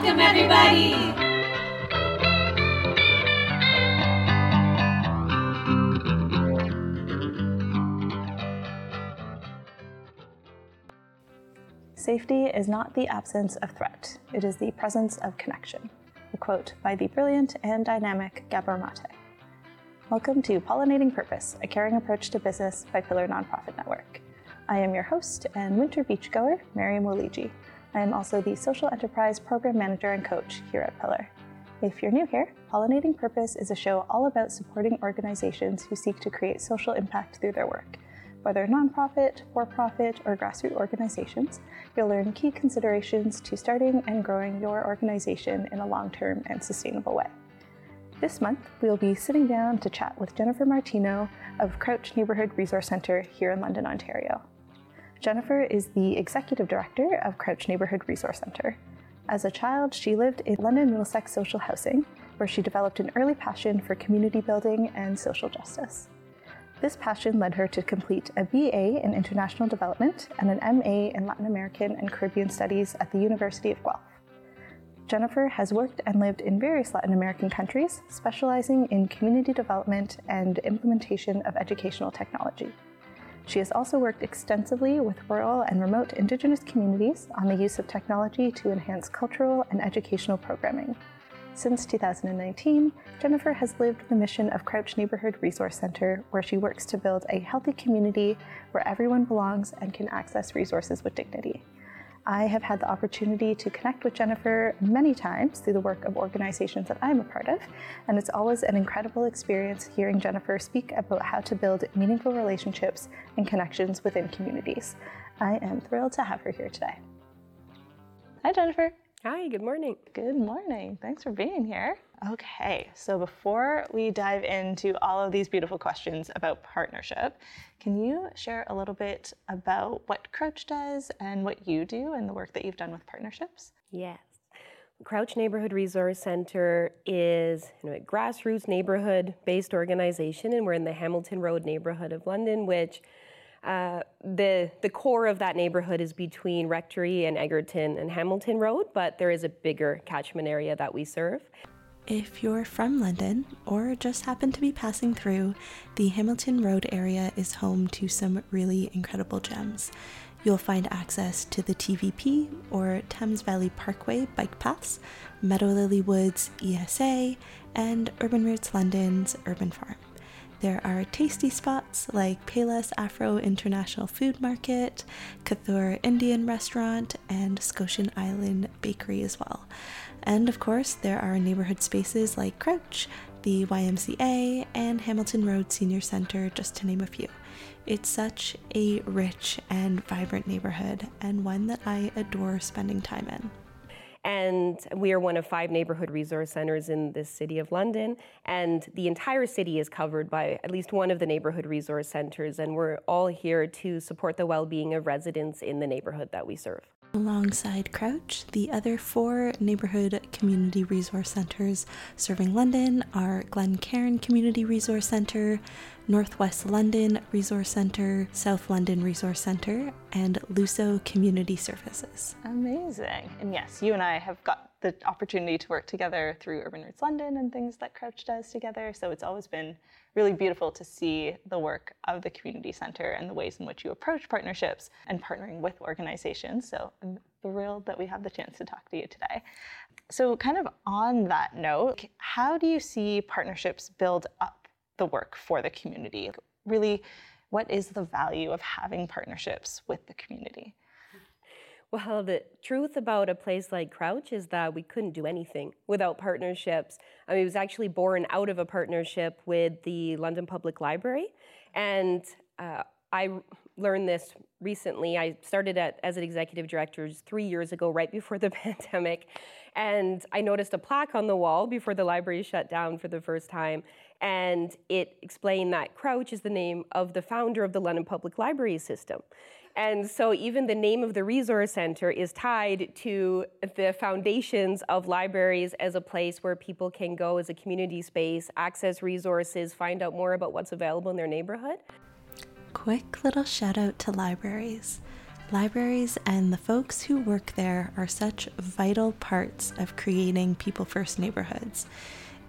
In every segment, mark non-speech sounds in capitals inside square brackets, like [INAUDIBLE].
Welcome, everybody. Safety is not the absence of threat, it is the presence of connection. A quote by the brilliant and dynamic Gabor Mate. Welcome to Pollinating Purpose, a caring approach to business by Pillar Nonprofit Network. I am your host and winter beachgoer, Miriam Waliji. I am also the Social Enterprise Program Manager and Coach here at Pillar. If you're new here, Pollinating Purpose is a show all about supporting organizations who seek to create social impact through their work. Whether nonprofit, for profit, or grassroots organizations, you'll learn key considerations to starting and growing your organization in a long term and sustainable way. This month, we'll be sitting down to chat with Jennifer Martino of Crouch Neighbourhood Resource Centre here in London, Ontario. Jennifer is the Executive Director of Crouch Neighbourhood Resource Centre. As a child, she lived in London Middlesex social housing, where she developed an early passion for community building and social justice. This passion led her to complete a BA in International Development and an MA in Latin American and Caribbean Studies at the University of Guelph. Jennifer has worked and lived in various Latin American countries, specializing in community development and implementation of educational technology. She has also worked extensively with rural and remote Indigenous communities on the use of technology to enhance cultural and educational programming. Since 2019, Jennifer has lived the mission of Crouch Neighbourhood Resource Centre, where she works to build a healthy community where everyone belongs and can access resources with dignity. I have had the opportunity to connect with Jennifer many times through the work of organizations that I'm a part of, and it's always an incredible experience hearing Jennifer speak about how to build meaningful relationships and connections within communities. I am thrilled to have her here today. Hi, Jennifer. Hi, good morning. Good morning. Thanks for being here. Okay, so before we dive into all of these beautiful questions about partnership, can you share a little bit about what Crouch does and what you do and the work that you've done with partnerships? Yes. Crouch Neighborhood Resource Center is you know, a grassroots neighborhood based organization, and we're in the Hamilton Road neighborhood of London, which uh, the the core of that neighborhood is between Rectory and Egerton and Hamilton Road, but there is a bigger catchment area that we serve. If you're from London or just happen to be passing through, the Hamilton Road area is home to some really incredible gems. You'll find access to the TVP or Thames Valley Parkway bike paths, Meadow Lily Woods ESA, and Urban Roots London's Urban Farm. There are tasty spots like Payless Afro International Food Market, Kothur Indian Restaurant, and Scotian Island Bakery as well. And of course, there are neighborhood spaces like Crouch, the YMCA, and Hamilton Road Senior Center, just to name a few. It's such a rich and vibrant neighborhood, and one that I adore spending time in. And we are one of five neighborhood resource centers in the city of London. And the entire city is covered by at least one of the neighborhood resource centers. And we're all here to support the well being of residents in the neighborhood that we serve. Alongside Crouch, the other four neighborhood community resource centers serving London are Glen Cairn Community Resource Centre, Northwest London Resource Centre, South London Resource Centre, and Luso Community Services. Amazing. And yes, you and I have got the opportunity to work together through Urban Roots London and things that Crouch does together. So it's always been really beautiful to see the work of the community center and the ways in which you approach partnerships and partnering with organizations. So I'm thrilled that we have the chance to talk to you today. So, kind of on that note, how do you see partnerships build up the work for the community? Really, what is the value of having partnerships with the community? Well, the truth about a place like Crouch is that we couldn't do anything without partnerships. I mean, it was actually born out of a partnership with the London Public Library. And uh, I learned this recently. I started at, as an executive director three years ago, right before the [LAUGHS] pandemic. And I noticed a plaque on the wall before the library shut down for the first time. And it explained that Crouch is the name of the founder of the London Public Library system. And so even the name of the resource center is tied to the foundations of libraries as a place where people can go as a community space, access resources, find out more about what's available in their neighborhood. Quick little shout out to libraries. Libraries and the folks who work there are such vital parts of creating people first neighborhoods.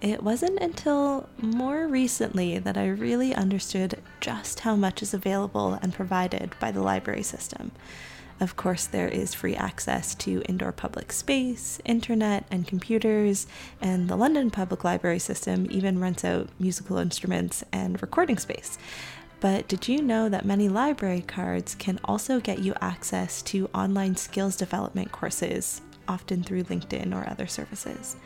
It wasn't until more recently that I really understood just how much is available and provided by the library system. Of course, there is free access to indoor public space, internet, and computers, and the London Public Library system even rents out musical instruments and recording space. But did you know that many library cards can also get you access to online skills development courses, often through LinkedIn or other services?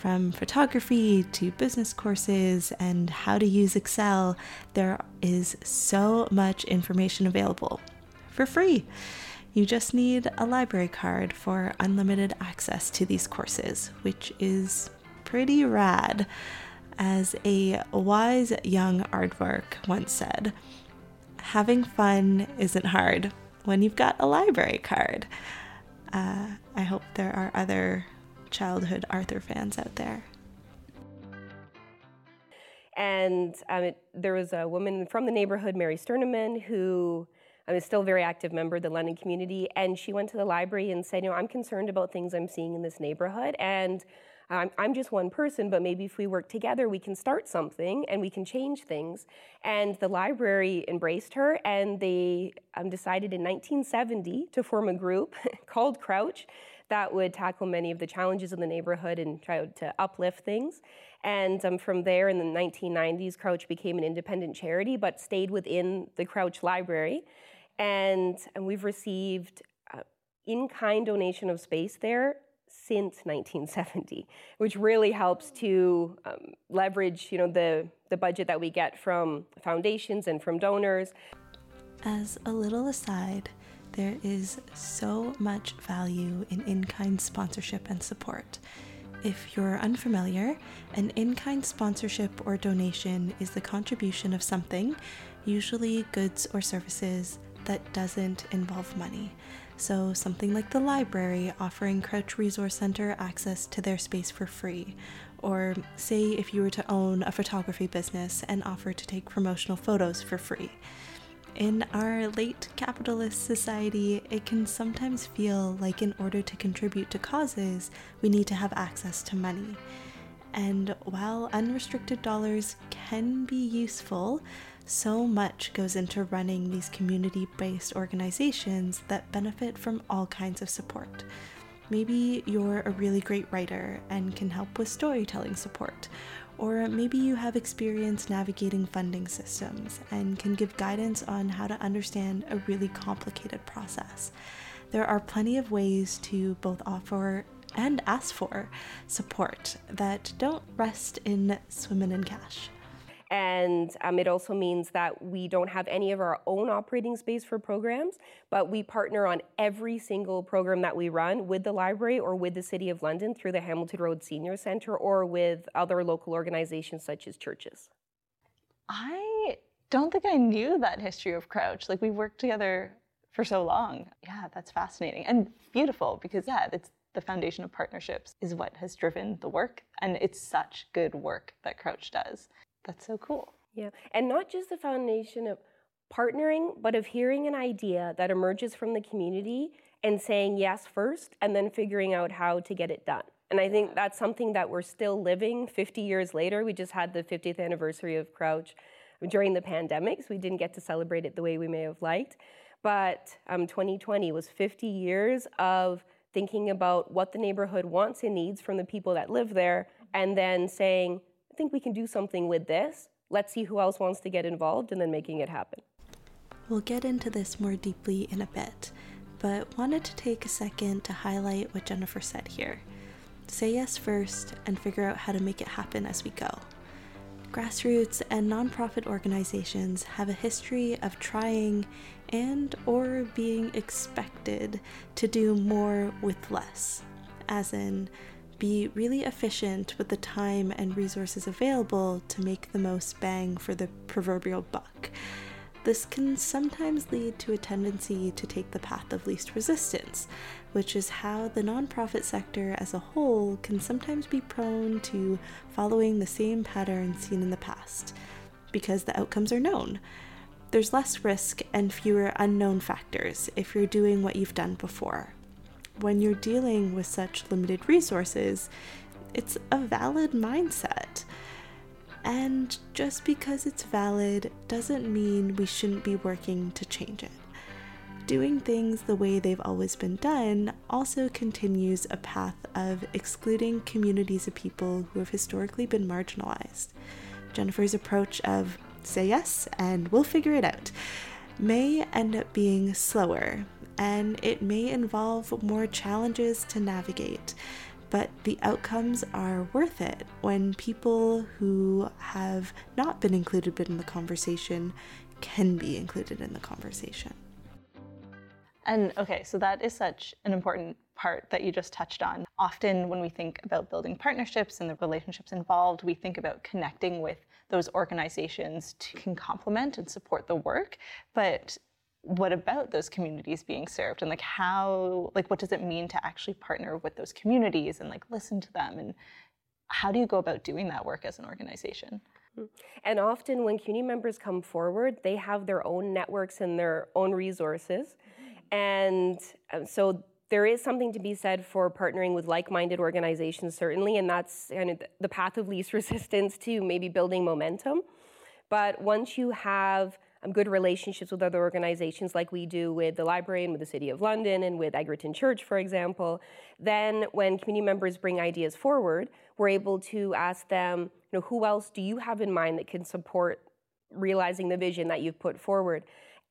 From photography to business courses and how to use Excel, there is so much information available for free. You just need a library card for unlimited access to these courses, which is pretty rad. As a wise young aardvark once said, having fun isn't hard when you've got a library card. Uh, I hope there are other childhood Arthur fans out there. And um, it, there was a woman from the neighborhood, Mary Sterneman, who I'm still a very active member of the London community, and she went to the library and said, you know, I'm concerned about things I'm seeing in this neighborhood, and I'm, I'm just one person, but maybe if we work together, we can start something and we can change things. And the library embraced her, and they um, decided in 1970 to form a group [LAUGHS] called Crouch that would tackle many of the challenges in the neighborhood and try to uplift things. And um, from there, in the 1990s, Crouch became an independent charity, but stayed within the Crouch Library and, and we've received uh, in-kind donation of space there since 1970, which really helps to um, leverage, you know, the, the budget that we get from foundations and from donors. As a little aside, there is so much value in in kind sponsorship and support. If you're unfamiliar, an in kind sponsorship or donation is the contribution of something, usually goods or services, that doesn't involve money. So, something like the library offering Crouch Resource Center access to their space for free. Or, say, if you were to own a photography business and offer to take promotional photos for free. In our late capitalist society, it can sometimes feel like in order to contribute to causes, we need to have access to money. And while unrestricted dollars can be useful, so much goes into running these community based organizations that benefit from all kinds of support. Maybe you're a really great writer and can help with storytelling support. Or maybe you have experience navigating funding systems and can give guidance on how to understand a really complicated process. There are plenty of ways to both offer and ask for support that don't rest in swimming in cash. And um, it also means that we don't have any of our own operating space for programs, but we partner on every single program that we run with the library or with the City of London through the Hamilton Road Senior Centre or with other local organizations such as churches. I don't think I knew that history of Crouch. Like we've worked together for so long. Yeah, that's fascinating and beautiful because, yeah, it's the foundation of partnerships is what has driven the work. And it's such good work that Crouch does. That's so cool. Yeah. And not just the foundation of partnering, but of hearing an idea that emerges from the community and saying yes first and then figuring out how to get it done. And I think that's something that we're still living 50 years later. We just had the 50th anniversary of Crouch during the pandemic, so we didn't get to celebrate it the way we may have liked. But um, 2020 was 50 years of thinking about what the neighborhood wants and needs from the people that live there, and then saying, think we can do something with this. Let's see who else wants to get involved, and then making it happen. We'll get into this more deeply in a bit, but wanted to take a second to highlight what Jennifer said here. Say yes first and figure out how to make it happen as we go. Grassroots and nonprofit organizations have a history of trying and or being expected to do more with less. As in be really efficient with the time and resources available to make the most bang for the proverbial buck. This can sometimes lead to a tendency to take the path of least resistance, which is how the nonprofit sector as a whole can sometimes be prone to following the same patterns seen in the past, because the outcomes are known. There's less risk and fewer unknown factors if you're doing what you've done before. When you're dealing with such limited resources, it's a valid mindset. And just because it's valid doesn't mean we shouldn't be working to change it. Doing things the way they've always been done also continues a path of excluding communities of people who have historically been marginalized. Jennifer's approach of say yes and we'll figure it out may end up being slower and it may involve more challenges to navigate but the outcomes are worth it when people who have not been included in the conversation can be included in the conversation. And okay, so that is such an important part that you just touched on. Often, when we think about building partnerships and the relationships involved, we think about connecting with those organizations to can complement and support the work. But what about those communities being served? And like how like what does it mean to actually partner with those communities and like listen to them? And how do you go about doing that work as an organization? Mm-hmm. and often when community members come forward they have their own networks and their own resources. And um, so there is something to be said for partnering with like-minded organizations certainly and that's kind of the path of least [LAUGHS] resistance to maybe building momentum. But once you have um, good relationships with other organizations like we do with the library and with the City of London and with Egerton Church, for example, then when community members bring ideas forward, we're able to ask them, you know, who else do you have in mind that can support realizing the vision that you've put forward?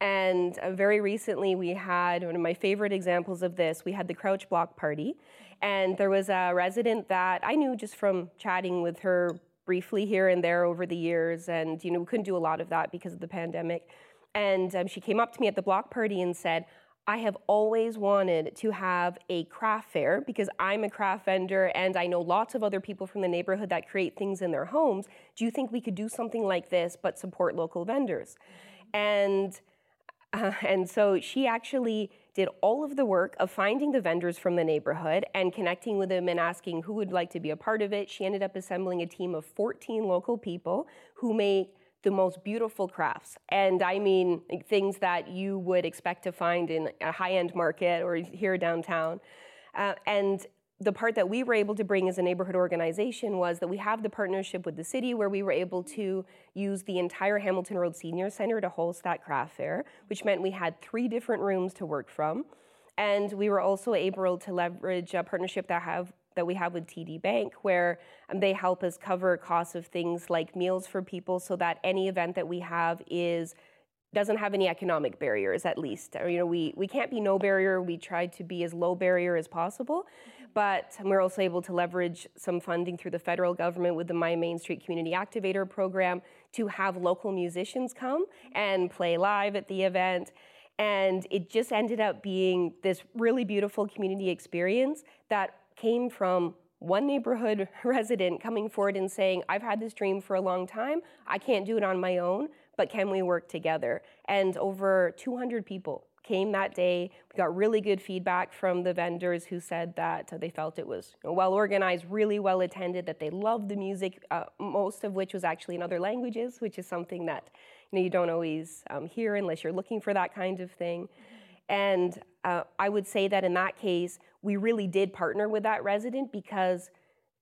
And uh, very recently, we had one of my favorite examples of this. We had the Crouch Block Party, and there was a resident that I knew just from chatting with her briefly here and there over the years, and you know we couldn't do a lot of that because of the pandemic. And um, she came up to me at the block party and said, I have always wanted to have a craft fair because I'm a craft vendor and I know lots of other people from the neighborhood that create things in their homes. Do you think we could do something like this but support local vendors? And uh, and so she actually did all of the work of finding the vendors from the neighborhood and connecting with them and asking who would like to be a part of it. She ended up assembling a team of 14 local people who make the most beautiful crafts. And I mean things that you would expect to find in a high end market or here downtown. Uh, and the part that we were able to bring as a neighborhood organization was that we have the partnership with the city where we were able to use the entire Hamilton Road Senior Center to host that craft fair, which meant we had three different rooms to work from. And we were also able to leverage a partnership that have that we have with TD Bank, where um, they help us cover costs of things like meals for people, so that any event that we have is doesn't have any economic barriers. At least, or, you know, we we can't be no barrier. We try to be as low barrier as possible, but we're also able to leverage some funding through the federal government with the My Main Street Community Activator program to have local musicians come and play live at the event. And it just ended up being this really beautiful community experience that came from one neighborhood [LAUGHS] resident coming forward and saying, I've had this dream for a long time. I can't do it on my own, but can we work together? And over 200 people came that day. We got really good feedback from the vendors who said that they felt it was well organized, really well attended, that they loved the music, uh, most of which was actually in other languages, which is something that you, know, you don't always um, hear unless you're looking for that kind of thing. And uh, I would say that in that case, we really did partner with that resident because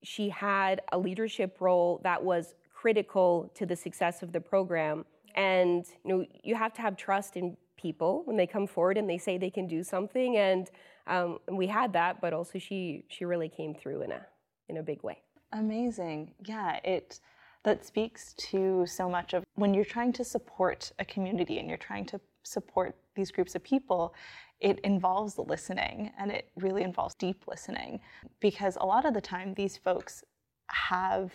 she had a leadership role that was critical to the success of the program. And you know, you have to have trust in people when they come forward and they say they can do something. And um, we had that, but also she she really came through in a in a big way. Amazing. Yeah, it that speaks to so much of when you're trying to support a community and you're trying to support these groups of people, it involves listening and it really involves deep listening because a lot of the time these folks have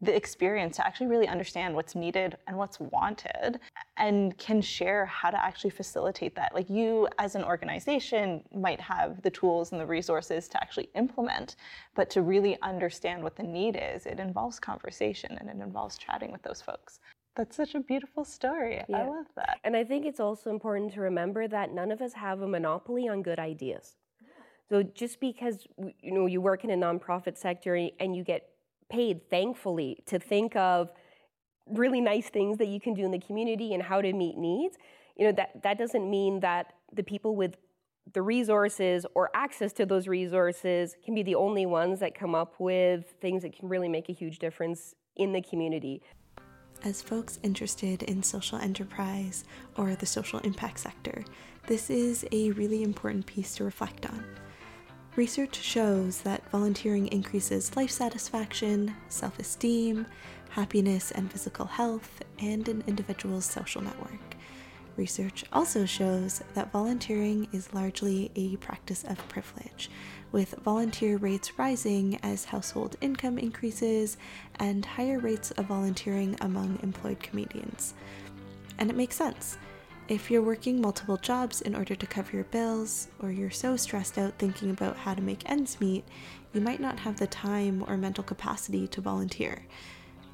the experience to actually really understand what's needed and what's wanted and can share how to actually facilitate that. Like you as an organization might have the tools and the resources to actually implement, but to really understand what the need is, it involves conversation and it involves chatting with those folks. That's such a beautiful story. Yeah. I love that. And I think it's also important to remember that none of us have a monopoly on good ideas. So just because you know you work in a nonprofit sector and you get paid, thankfully, to think of really nice things that you can do in the community and how to meet needs, you know, that, that doesn't mean that the people with the resources or access to those resources can be the only ones that come up with things that can really make a huge difference in the community. As folks interested in social enterprise or the social impact sector, this is a really important piece to reflect on. Research shows that volunteering increases life satisfaction, self esteem, happiness and physical health, and an individual's social network. Research also shows that volunteering is largely a practice of privilege, with volunteer rates rising as household income increases and higher rates of volunteering among employed Canadians. And it makes sense. If you're working multiple jobs in order to cover your bills, or you're so stressed out thinking about how to make ends meet, you might not have the time or mental capacity to volunteer.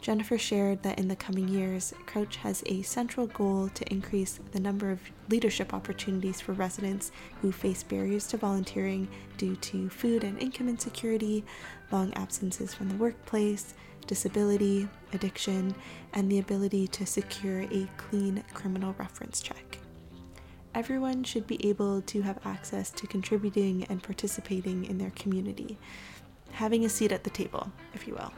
Jennifer shared that in the coming years, Crouch has a central goal to increase the number of leadership opportunities for residents who face barriers to volunteering due to food and income insecurity, long absences from the workplace, disability, addiction, and the ability to secure a clean criminal reference check. Everyone should be able to have access to contributing and participating in their community, having a seat at the table, if you will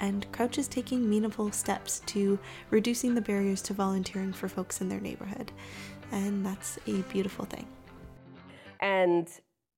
and Crouch is taking meaningful steps to reducing the barriers to volunteering for folks in their neighborhood. And that's a beautiful thing. And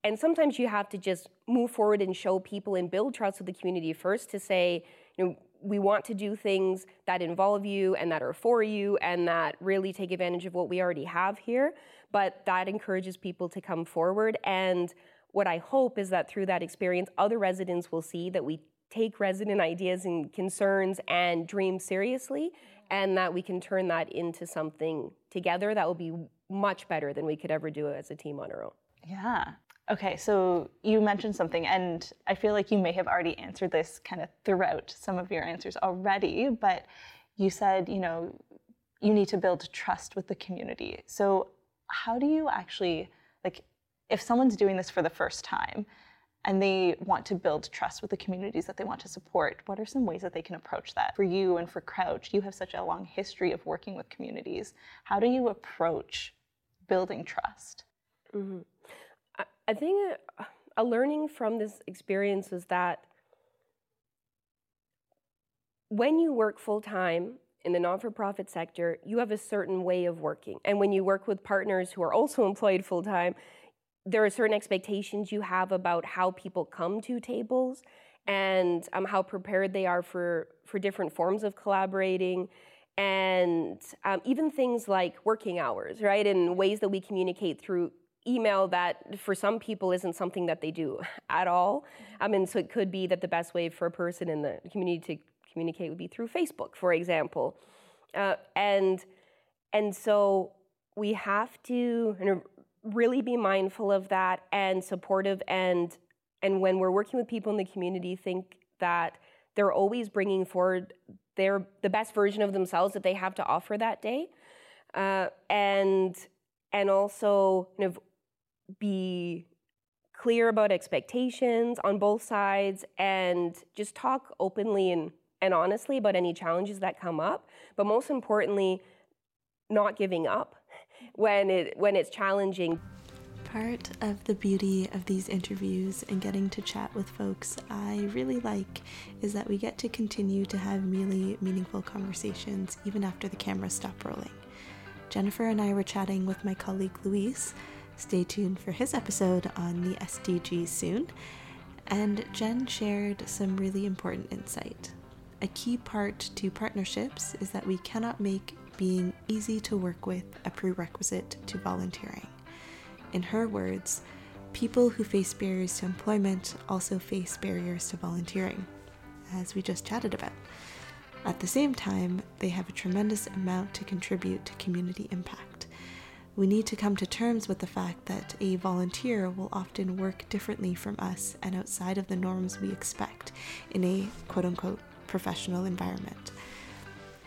and sometimes you have to just move forward and show people and build trust with the community first to say, you know, we want to do things that involve you and that are for you and that really take advantage of what we already have here. But that encourages people to come forward. And what I hope is that through that experience, other residents will see that we take resident ideas and concerns and dreams seriously and that we can turn that into something together that will be much better than we could ever do as a team on our own. Yeah. Okay, so you mentioned something, and I feel like you may have already answered this kind of throughout some of your answers already, but you said, you know, you need to build trust with the community. So, how do you actually, like, if someone's doing this for the first time, and they want to build trust with the communities that they want to support, what are some ways that they can approach that? For you and for Crouch, you have such a long history of working with communities. How do you approach building trust? Mm-hmm. I, think a, a learning from this experience is that when you work full time in the non for profit sector, you have a certain way of working. And when you work with partners who are also [LAUGHS] employed full time, there are certain expectations you have about how people come to tables and um, how prepared they are for, for different forms of collaborating and um, even things like working hours, right? And ways that we communicate through email that for some people isn't something that they do at all. I mean, so it could be that the best way for a person in the community to communicate would be through Facebook, for example. Uh, and and so we have to really be mindful of that and supportive and and when we're working with people in the community think that they're always bringing forward their the best version of themselves that they have to offer that day uh, and and also kind of be clear about expectations on both sides and just talk openly and, and honestly about any challenges that come up but most importantly not giving up when it when it's challenging. Part of the beauty of these interviews and getting to chat with folks I really like is that we get to continue to have really meaningful conversations even after the cameras stop rolling. Jennifer and I were chatting with my colleague Luis. Stay tuned for his episode on the SDGs soon. And Jen shared some really important insight. A key part to partnerships is that we cannot make being easy to work with a prerequisite to volunteering. In her words, people who face barriers to employment also face barriers to volunteering, as we just chatted about. At the same time, they have a tremendous amount to contribute to community impact. We need to come to terms with the fact that a volunteer will often work differently from us and outside of the norms we expect in a quote unquote professional environment.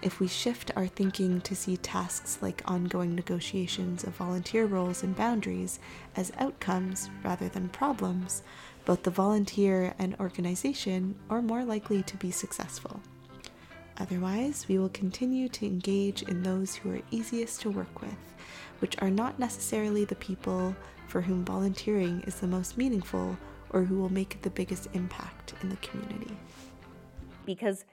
If we shift our thinking to see tasks like ongoing negotiations of volunteer roles and boundaries as outcomes rather than problems, both the volunteer and organization are more likely to be successful. Otherwise, we will continue to engage in those who are easiest to work with, which are not necessarily the people for whom volunteering is the most meaningful or who will make the biggest impact in the community. Because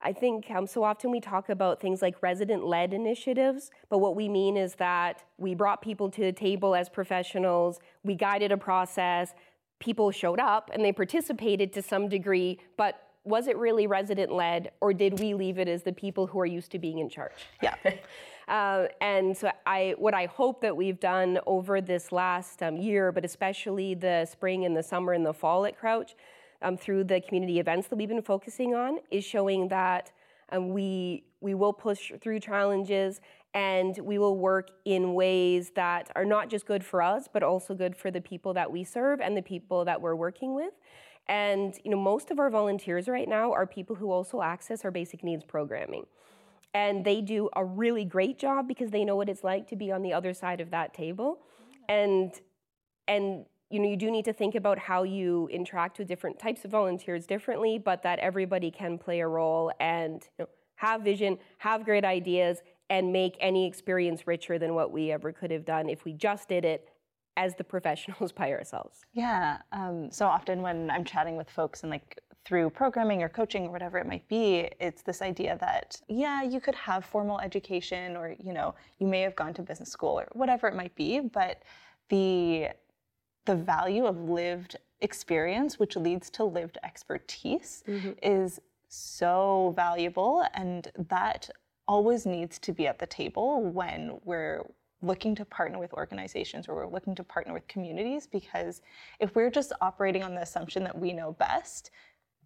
I think um, so often we talk about things like resident led initiatives, but what we mean is that we brought people to the table as professionals, we guided a process, people showed up and they participated to some degree, but was it really resident led or did we leave it as the people who are used to being in charge? Yeah. [LAUGHS] uh, and so I, what I hope that we've done over this last um, year, but especially the spring and the summer and the fall at Crouch, um, through the community events that we've been focusing on, is showing that um, we we will push through challenges and we will work in ways that are not just good for us, but also good for the people that we serve and the people that we're working with. And you know, most of our volunteers right now are people who also access our basic needs programming. And they do a really great job because they know what it's like to be on the other side of that table. And and you know, you do need to think about how you interact with different types of volunteers differently, but that everybody can play a role and you know, have vision, have great ideas, and make any experience richer than what we ever could have done if we just did it as the professionals [LAUGHS] by ourselves. Yeah. Um, so often when I'm chatting with folks and like through programming or coaching or whatever it might be, it's this idea that, yeah, you could have formal education or, you know, you may have gone to business school or whatever it might be, but the the value of lived experience, which leads to lived expertise, mm-hmm. is so valuable. And that always needs to be at the table when we're looking to partner with organizations or we're looking to partner with communities because if we're just operating on the assumption that we know best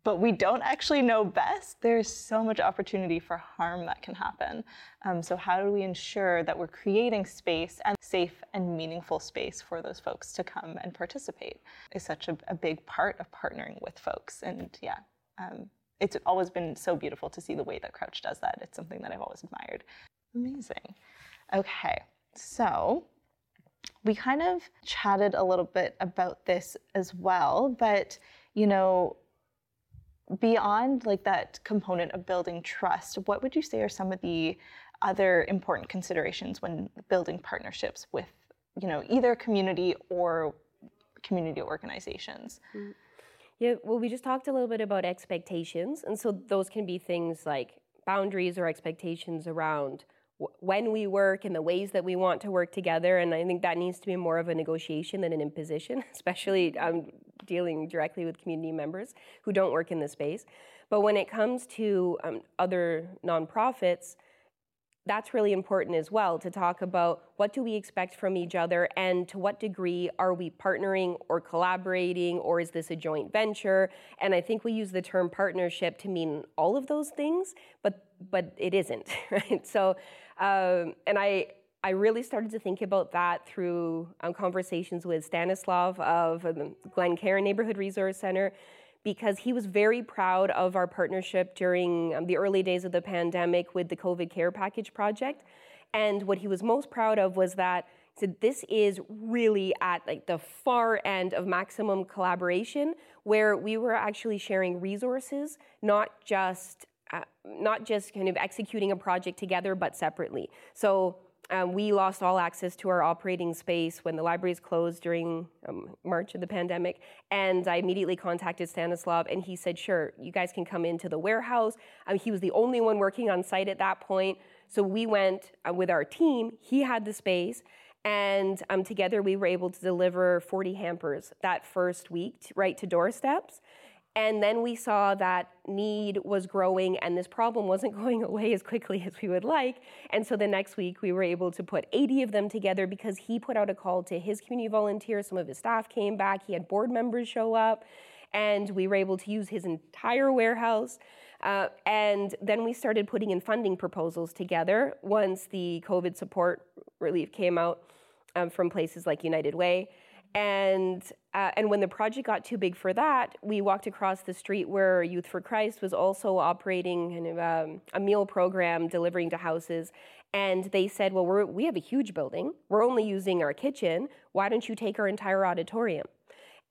but we don't actually know best. There's so much opportunity for harm that can happen. Um, so how do we ensure that we're creating space and safe and meaningful space for those folks to come and participate is such a, a big part of partnering with folks. And yeah um, it's always been so beautiful to see the way that crouch does that. It's something that i've always admired. Amazing. Okay so we kind of chatted a little bit about this as well, but you know, beyond like that component of building trust, what would you say are some of the other important considerations when building partnerships with, you know, either community or community organizations? Mm. Yeah, well, we just talked a little bit about expectations, and so those can be things like boundaries or expectations around when we work and the ways that we want to work together. And I think that needs to be more of a negotiation than an imposition, [LAUGHS] especially um, dealing directly with community members who don't work in the space. But when it comes to um, other nonprofits, that's really important as well to talk about what do we expect from each other and to what degree are we partnering or collaborating or is this a joint venture and i think we use the term partnership to mean all of those things but but it isn't [LAUGHS] right so um, and I, I really started to think about that through um, conversations with Stanislav of the Glen Cairn Neighborhood Resource Center, because he was very proud of our partnership during um, the early days of the pandemic with the COVID Care Package project. And what he was most proud of was that so this is really at like the far end of maximum collaboration where we were actually sharing resources not just uh, not just kind of executing a project together, but separately. So um, we lost all access to our operating space when the libraries closed during um, March of the pandemic. And I immediately contacted Stanislav, and he said, Sure, you guys can come into the warehouse. Um, he was the only one working on site at that point. So we went uh, with our team, he had the space. And um, together we were able to deliver 40 hampers that first week, right to doorsteps. And then we saw that need was growing and this problem wasn't [LAUGHS] going away as quickly as we would like. And so the next week we were able to put 80 of them together because he put out a call to his community volunteers. Some of his staff came back, he had board members show up, and we were able to use his entire warehouse. Uh, and then we started putting in funding proposals together once the COVID support relief came out um, from places like United Way. And uh, and when the project got too big for that, we walked across the street where Youth for Christ was also operating kind of, um, a meal program delivering to houses. And they said, Well, we have a huge building. We're only using our kitchen. Why don't you take our entire auditorium?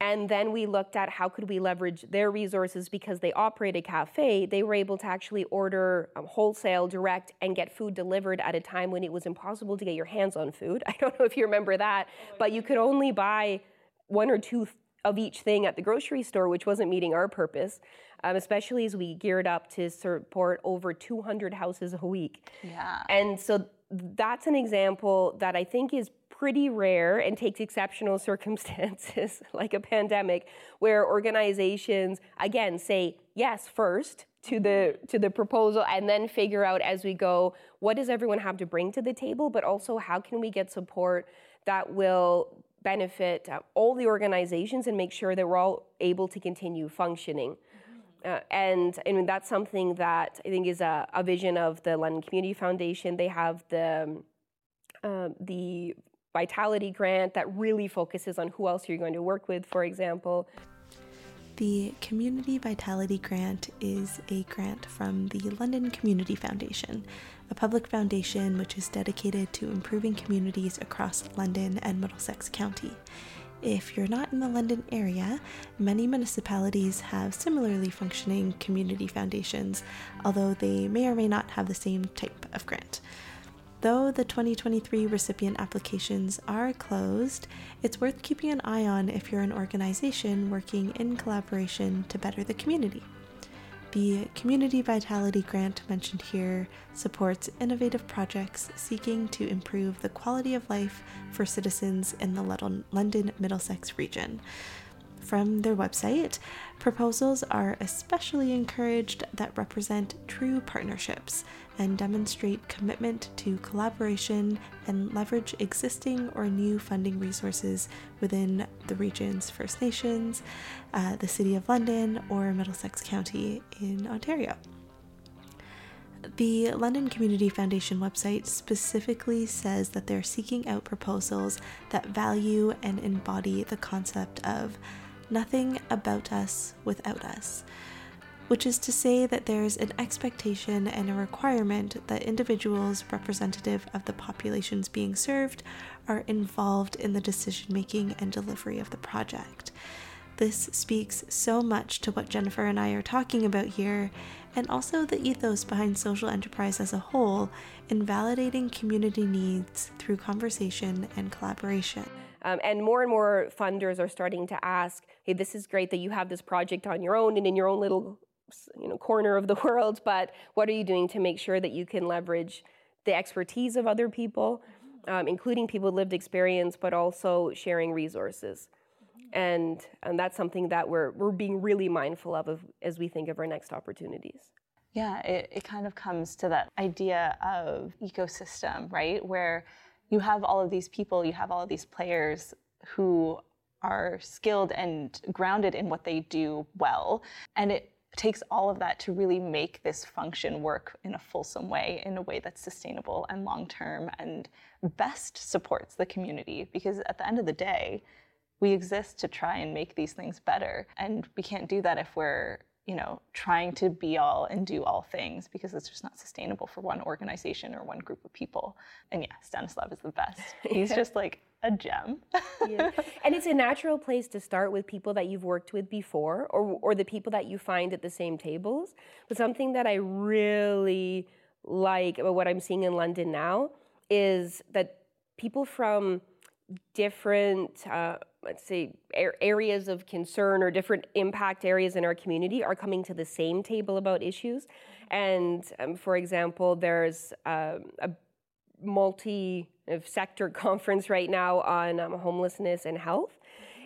And then we looked at how could we leverage their resources because they operate a cafe. They were able to actually order um, wholesale, direct, and get food delivered at a time when it was impossible to get your hands on food. [LAUGHS] I don't know if you remember that, but you could only buy one or two of each thing at the grocery store, which wasn't meeting our purpose, um, especially as we geared up to support over 200 houses a week. Yeah. And so that's an example that I think is pretty rare and takes exceptional circumstances [LAUGHS] like a pandemic where organizations again say yes first to the to the proposal and then figure out as we go what does everyone have to bring to the table but also how can we get support that will benefit uh, all the organizations and make sure that we're all able to continue functioning uh, and I mean, that's something that I think is a, a, vision of the London Community Foundation. They have the um, the Vitality Grant that really focuses on who else you're going to work with, for example. The Community Vitality Grant is a grant from the London Community Foundation, a public foundation which is dedicated to improving communities across London and Middlesex County. If you're not in the London area, many municipalities have similarly functioning community foundations, although they may or may not have the same type of grant. Though the 2023 recipient applications are closed, it's worth keeping an eye on if you're an organization working in collaboration to better the community. The Community Vitality Grant mentioned here supports innovative projects seeking to improve the quality of life for citizens in the London Middlesex region. From their website, proposals are especially encouraged that represent true partnerships and demonstrate commitment to collaboration and leverage existing or new funding resources within the region's First Nations, uh, the City of London, or Middlesex County in Ontario. The London Community Foundation website specifically says that they're seeking out proposals that value and embody the concept of nothing about us without us which is to say that there's an expectation and a requirement that individuals representative of the populations being served are involved in the decision making and delivery of the project. This speaks so much to what Jennifer and I are talking about here, and also the ethos behind social enterprise as a whole in validating community needs through conversation and collaboration. Um, and more and more funders are starting to ask, hey, this is great that you have this project on your own and in your own little you know, corner of the [LAUGHS] world, but what are you doing to make sure that you can leverage the expertise of other people, um, including people with lived experience, but also sharing resources. And, and that's something that we're, we're being really mindful of, as we think of our next opportunities. Yeah, it, it kind of comes to that idea of ecosystem, right? Where you have all of these people, you have all of these players who are skilled and grounded in what they do well. And it takes all of that to really make this function work in a fulsome way, in a way that's sustainable and long term and best supports the community. Because at the end of the day, we exist to try and make these things better. And we can't do that if we're you know, trying to be all and do all things because it's just not sustainable for one organization or one group of people. And yeah, Stanislav is the best. [LAUGHS] He's just like a gem. yeah. And it's a natural place to start with people that you've worked with before or, or the people that you find at the same tables. But something that I really like about what I'm seeing in London now is that people from different, uh, let's say, areas of concern or different impact areas in our community are coming to the same table about issues. And um, for example, there's um, a multi sector [LAUGHS] conference right now on um, homelessness and health.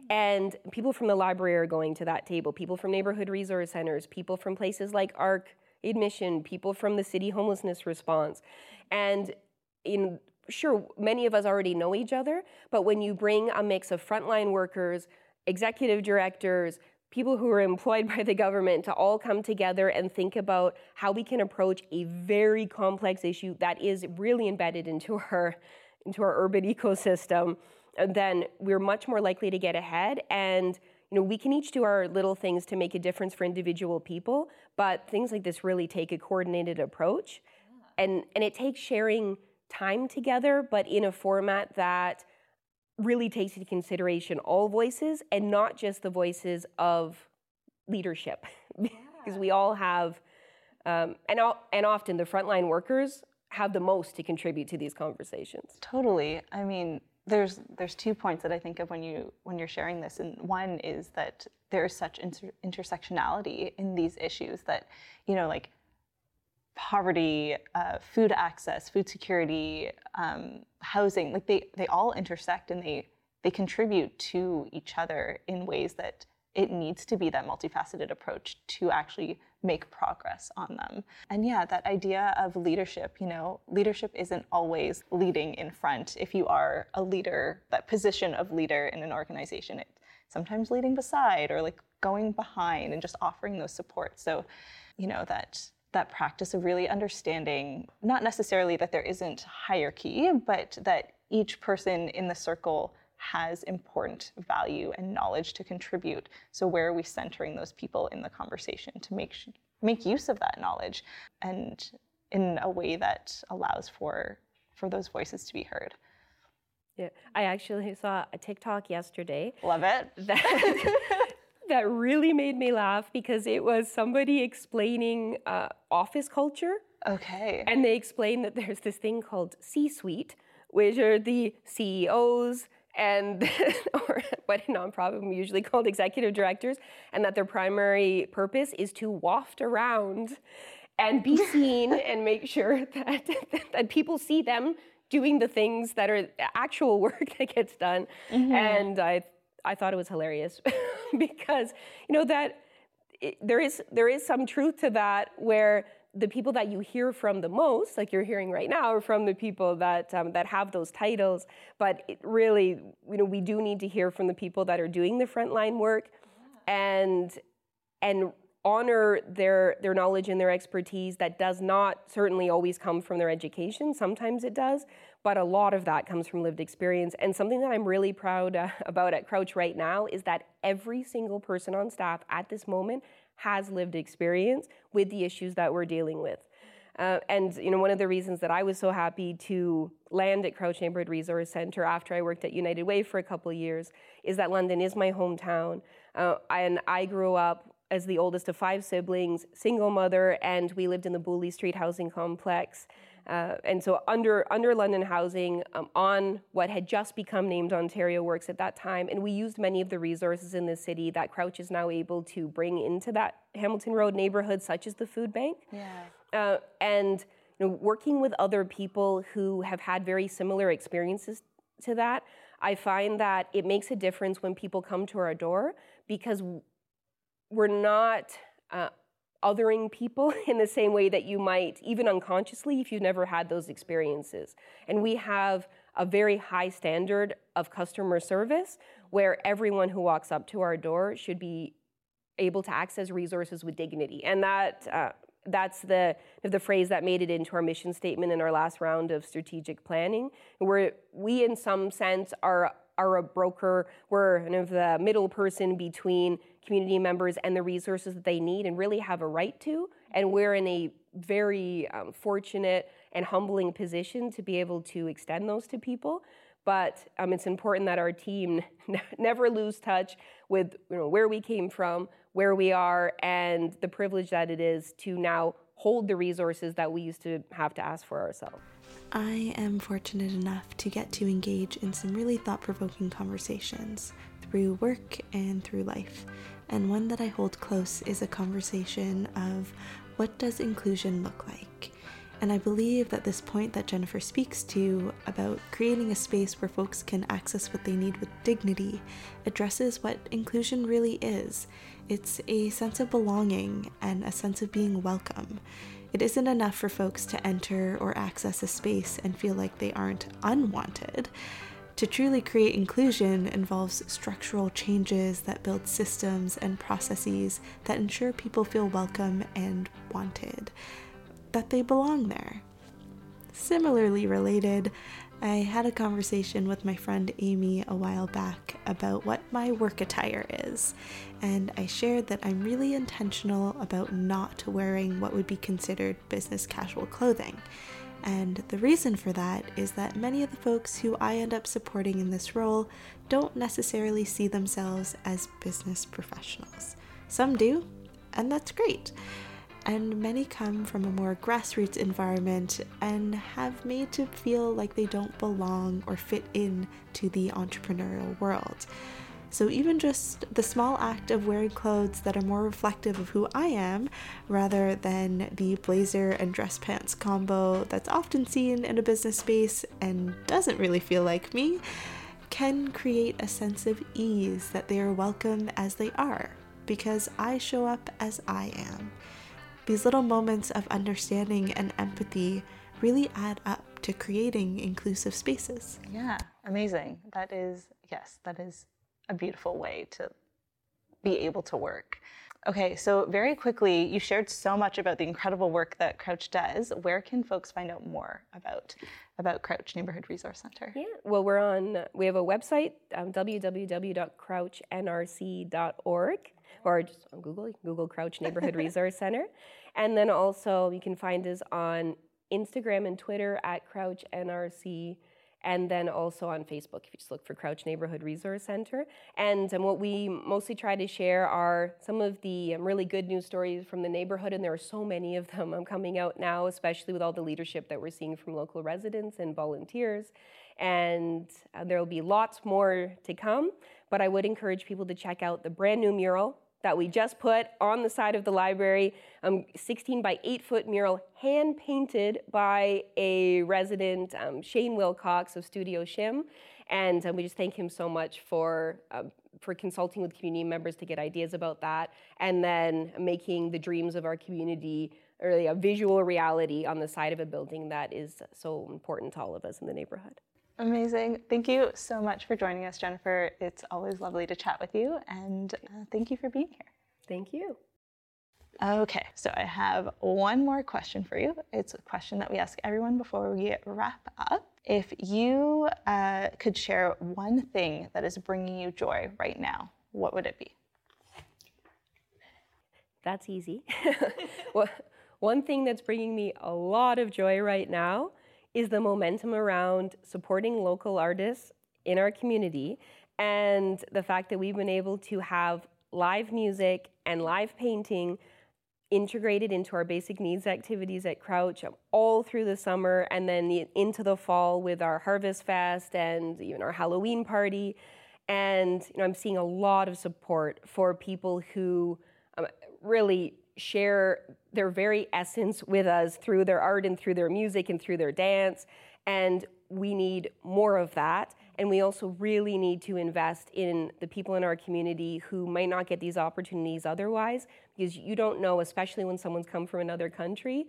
And people from the library are going to that table, people from neighborhood resource centers, people from places like ARC Admission, people from the city homelessness response. And in sure, many of us already know each other, but when you bring a mix of frontline workers, executive directors, people who are employed [LAUGHS] by the government to all come together and think about how we can approach a very complex issue that is really embedded into [LAUGHS] our into our urban [LAUGHS] ecosystem, then we're much more likely to get ahead. And you know we can each do our little things to make a difference for individual people but things like this really take a coordinated approach. Yeah. and and it takes sharing time together but in a format that really takes into consideration all voices and not just the voices of leadership, [LAUGHS] because we all have, um, and and often the frontline workers have the most to contribute to these conversations. Totally. I mean, there's there's two points that I think of when you when you're sharing this, and one is that there is such inter- intersectionality in these issues that you know like poverty, uh, food access, food security, um, housing, like they they all intersect and they they contribute to each other in ways that it needs to be that multifaceted approach to actually make progress on them. And yeah, that idea of leadership, you know, leadership isn't always leading in front. If you are a leader, that position of leader in an organization, it's sometimes leading beside or like going behind and just offering those supports. So, you know, that that practice of really understanding not necessarily that there isn't hierarchy, but that each person in the circle has important value and knowledge to contribute. So where are we centering those people in the conversation to make make use of that knowledge and in a way that allows for for those voices to be heard. Yeah, I actually saw a TikTok yesterday. Love it. That, [LAUGHS] that really made me laugh because it was somebody explaining uh, office culture. Okay. And they explained that there's this thing called C suite, which are the CEOs, and [LAUGHS] or what a nonprofit we're usually called executive directors, and that their primary purpose is to waft around and be [LAUGHS] seen and make sure [LAUGHS] that that people see them doing the things that are actual work that gets done. Mm-hmm. And I I thought it was hilarious because you know that it, there is there is some truth to that where the people that you hear from the most, like you're hearing right now, are from the people that um, that have those titles. But really, you know, we do need to hear from the people that are doing the frontline work, and and honor their their knowledge and their expertise. That does not certainly always come from their education. Sometimes it does, but a lot of that comes from lived experience. And something that I'm really proud uh, [LAUGHS] about at Crouch right now is that every single person on staff at this moment has lived experience with the issues that we're dealing with. Uh, and you know, one of the reasons that I was so happy to land at Crouch Neighborhood Resource Center after I worked at United Way for a couple of years is that London is my hometown, uh, and I grew up as the oldest of five siblings, single mother, and we lived in the Boullee Street housing complex. Uh, and so under under London Housing, um, on what had just become named Ontario Works at that time, and we used many of the resources in the city that Crouch is now able to bring into that Hamilton Road neighborhood, such as the food bank. Yeah. Uh, and you know, working with other people who have had very similar experiences to that, I find that it makes a difference when people come to our door because we're not. Uh, othering people [LAUGHS] in the same way that you might, even unconsciously, if you've never had those experiences. And we have a very high standard of customer service where everyone who walks up to our door should be able to access resources with dignity. And that uh, that's the the phrase that made it into our mission statement in our last round of strategic planning, where we, in some sense, are are a broker. We're kind of the middle person between community members and the resources that they need and really have a right to. And we're in a very um, fortunate and humbling position to be able to extend those to people. But um, it's important that our team [LAUGHS] never lose touch with you know, where we came from, where we are, and the privilege that it is to now hold the resources that we used to have to ask for ourselves. I am fortunate enough to get to engage in some really thought provoking conversations through work and through life. And one that I hold close is a conversation of what does inclusion look like? And I believe that this point that Jennifer speaks to about creating a space where folks can access what they need with dignity addresses what inclusion really is. It's a sense of belonging and a sense of being welcome. It isn't enough for folks to enter or access a space and feel like they aren't unwanted. To truly create inclusion involves structural changes that build systems and processes that ensure people feel welcome and wanted, that they belong there. Similarly related, I had a conversation with my friend Amy a while back about what my work attire is, and I shared that I'm really intentional about not wearing what would be considered business casual clothing. And the reason for that is that many of the folks who I end up supporting in this role don't necessarily see themselves as business professionals. Some do, and that's great. And many come from a more grassroots environment and have made to feel like they don't belong or fit in to the entrepreneurial world. So, even just the small act of wearing clothes that are more reflective of who I am rather than the blazer and dress pants combo that's often seen in a business space and doesn't really feel like me can create a sense of ease that they are welcome as they are because I show up as I am. These little moments of understanding and empathy really add up to creating inclusive spaces. Yeah, amazing. That is, yes, that is a beautiful way to be able to work. Okay, so very quickly, you shared so much about the incredible work that Crouch does. Where can folks find out more about about Crouch Neighborhood Resource Center? Yeah, well, we're on. We have a website, um, www.crouchnrc.org, or just on Google. Google Crouch Neighborhood [LAUGHS] Resource Center, and then also you can find us on Instagram and Twitter at Crouch NRC and then also on Facebook if you just look for Crouch Neighborhood Resource Center. And um, what we mostly try to share are some of the um, really good news stories from the neighborhood, and there are so many of them um, coming out now, especially with all the leadership that we're seeing from local residents and volunteers. And uh, there will be lots more to come, but I would encourage people to check out the brand new mural that we just put on the side of the library, um, 16 by 8 foot mural, hand painted by a resident, um, Shane Wilcox of Studio Shim. And um, we just thank him so much for, um, for consulting with community members to get ideas about that, and then making the dreams of our community really a visual reality on the side of a building that is so important to all of us in the neighborhood. Amazing. Thank you so much for joining us, Jennifer. It's always lovely to chat with you, and uh, thank you for being here. Thank you. Okay, so I have one more question for you. It's a question that we ask everyone before we wrap up. If you uh, could share one thing that is bringing you joy right now, what would it be? That's easy. [LAUGHS] well, one thing that's bringing me a lot of joy right now is the momentum around supporting local artists in our community and the fact that we've been able to have live music and live painting integrated into our basic needs activities at Crouch all through the summer and then into the fall with our Harvest Fest and even our Halloween party. And you know, I'm seeing a lot of support for people who um, really share their very essence with us through their art and through their music and through their dance. And we need more of that. And we also really need to invest in the people in our community who might not get these opportunities otherwise, because you don't know, especially when someone's come from another country,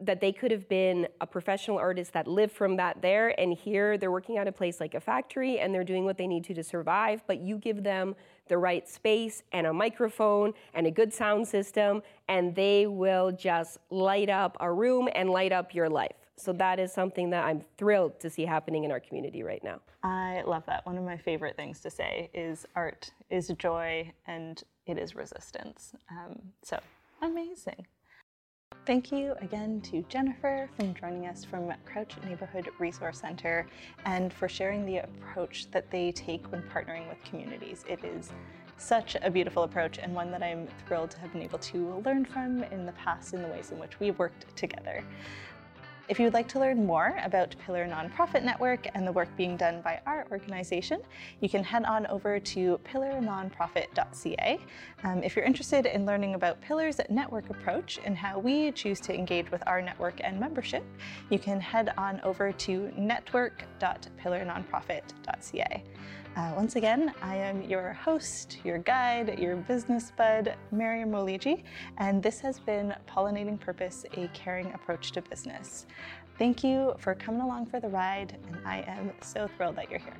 that they could have been a professional artist that lived from that there, and here they're working at a place like a factory and they're doing what they need to to survive, but you give them the right space and a microphone and a good sound system, and they will just light up a room and light up your life. So that is something that I'm thrilled to see happening in our community right now. I love that. One of my favorite things to say is art is joy and it is resistance. Um, so amazing. Thank you again to Jennifer for joining us from Crouch Neighborhood Resource Center and for sharing the approach that they take when partnering with communities. It is such a beautiful approach and one that I'm thrilled to have been able to learn from in the past in the ways in which we've worked together. If you would like to learn more about Pillar Nonprofit Network and the work being done by our organization, you can head on over to pillarnonprofit.ca. Um, if you're interested in learning about Pillar's network approach and how we choose to engage with our network and membership, you can head on over to network.pillarnonprofit.ca. Uh, once again, I am your host, your guide, your business bud, Mariam Moliji, and this has been Pollinating Purpose, a caring approach to business. Thank you for coming along for the ride, and I am so thrilled that you're here.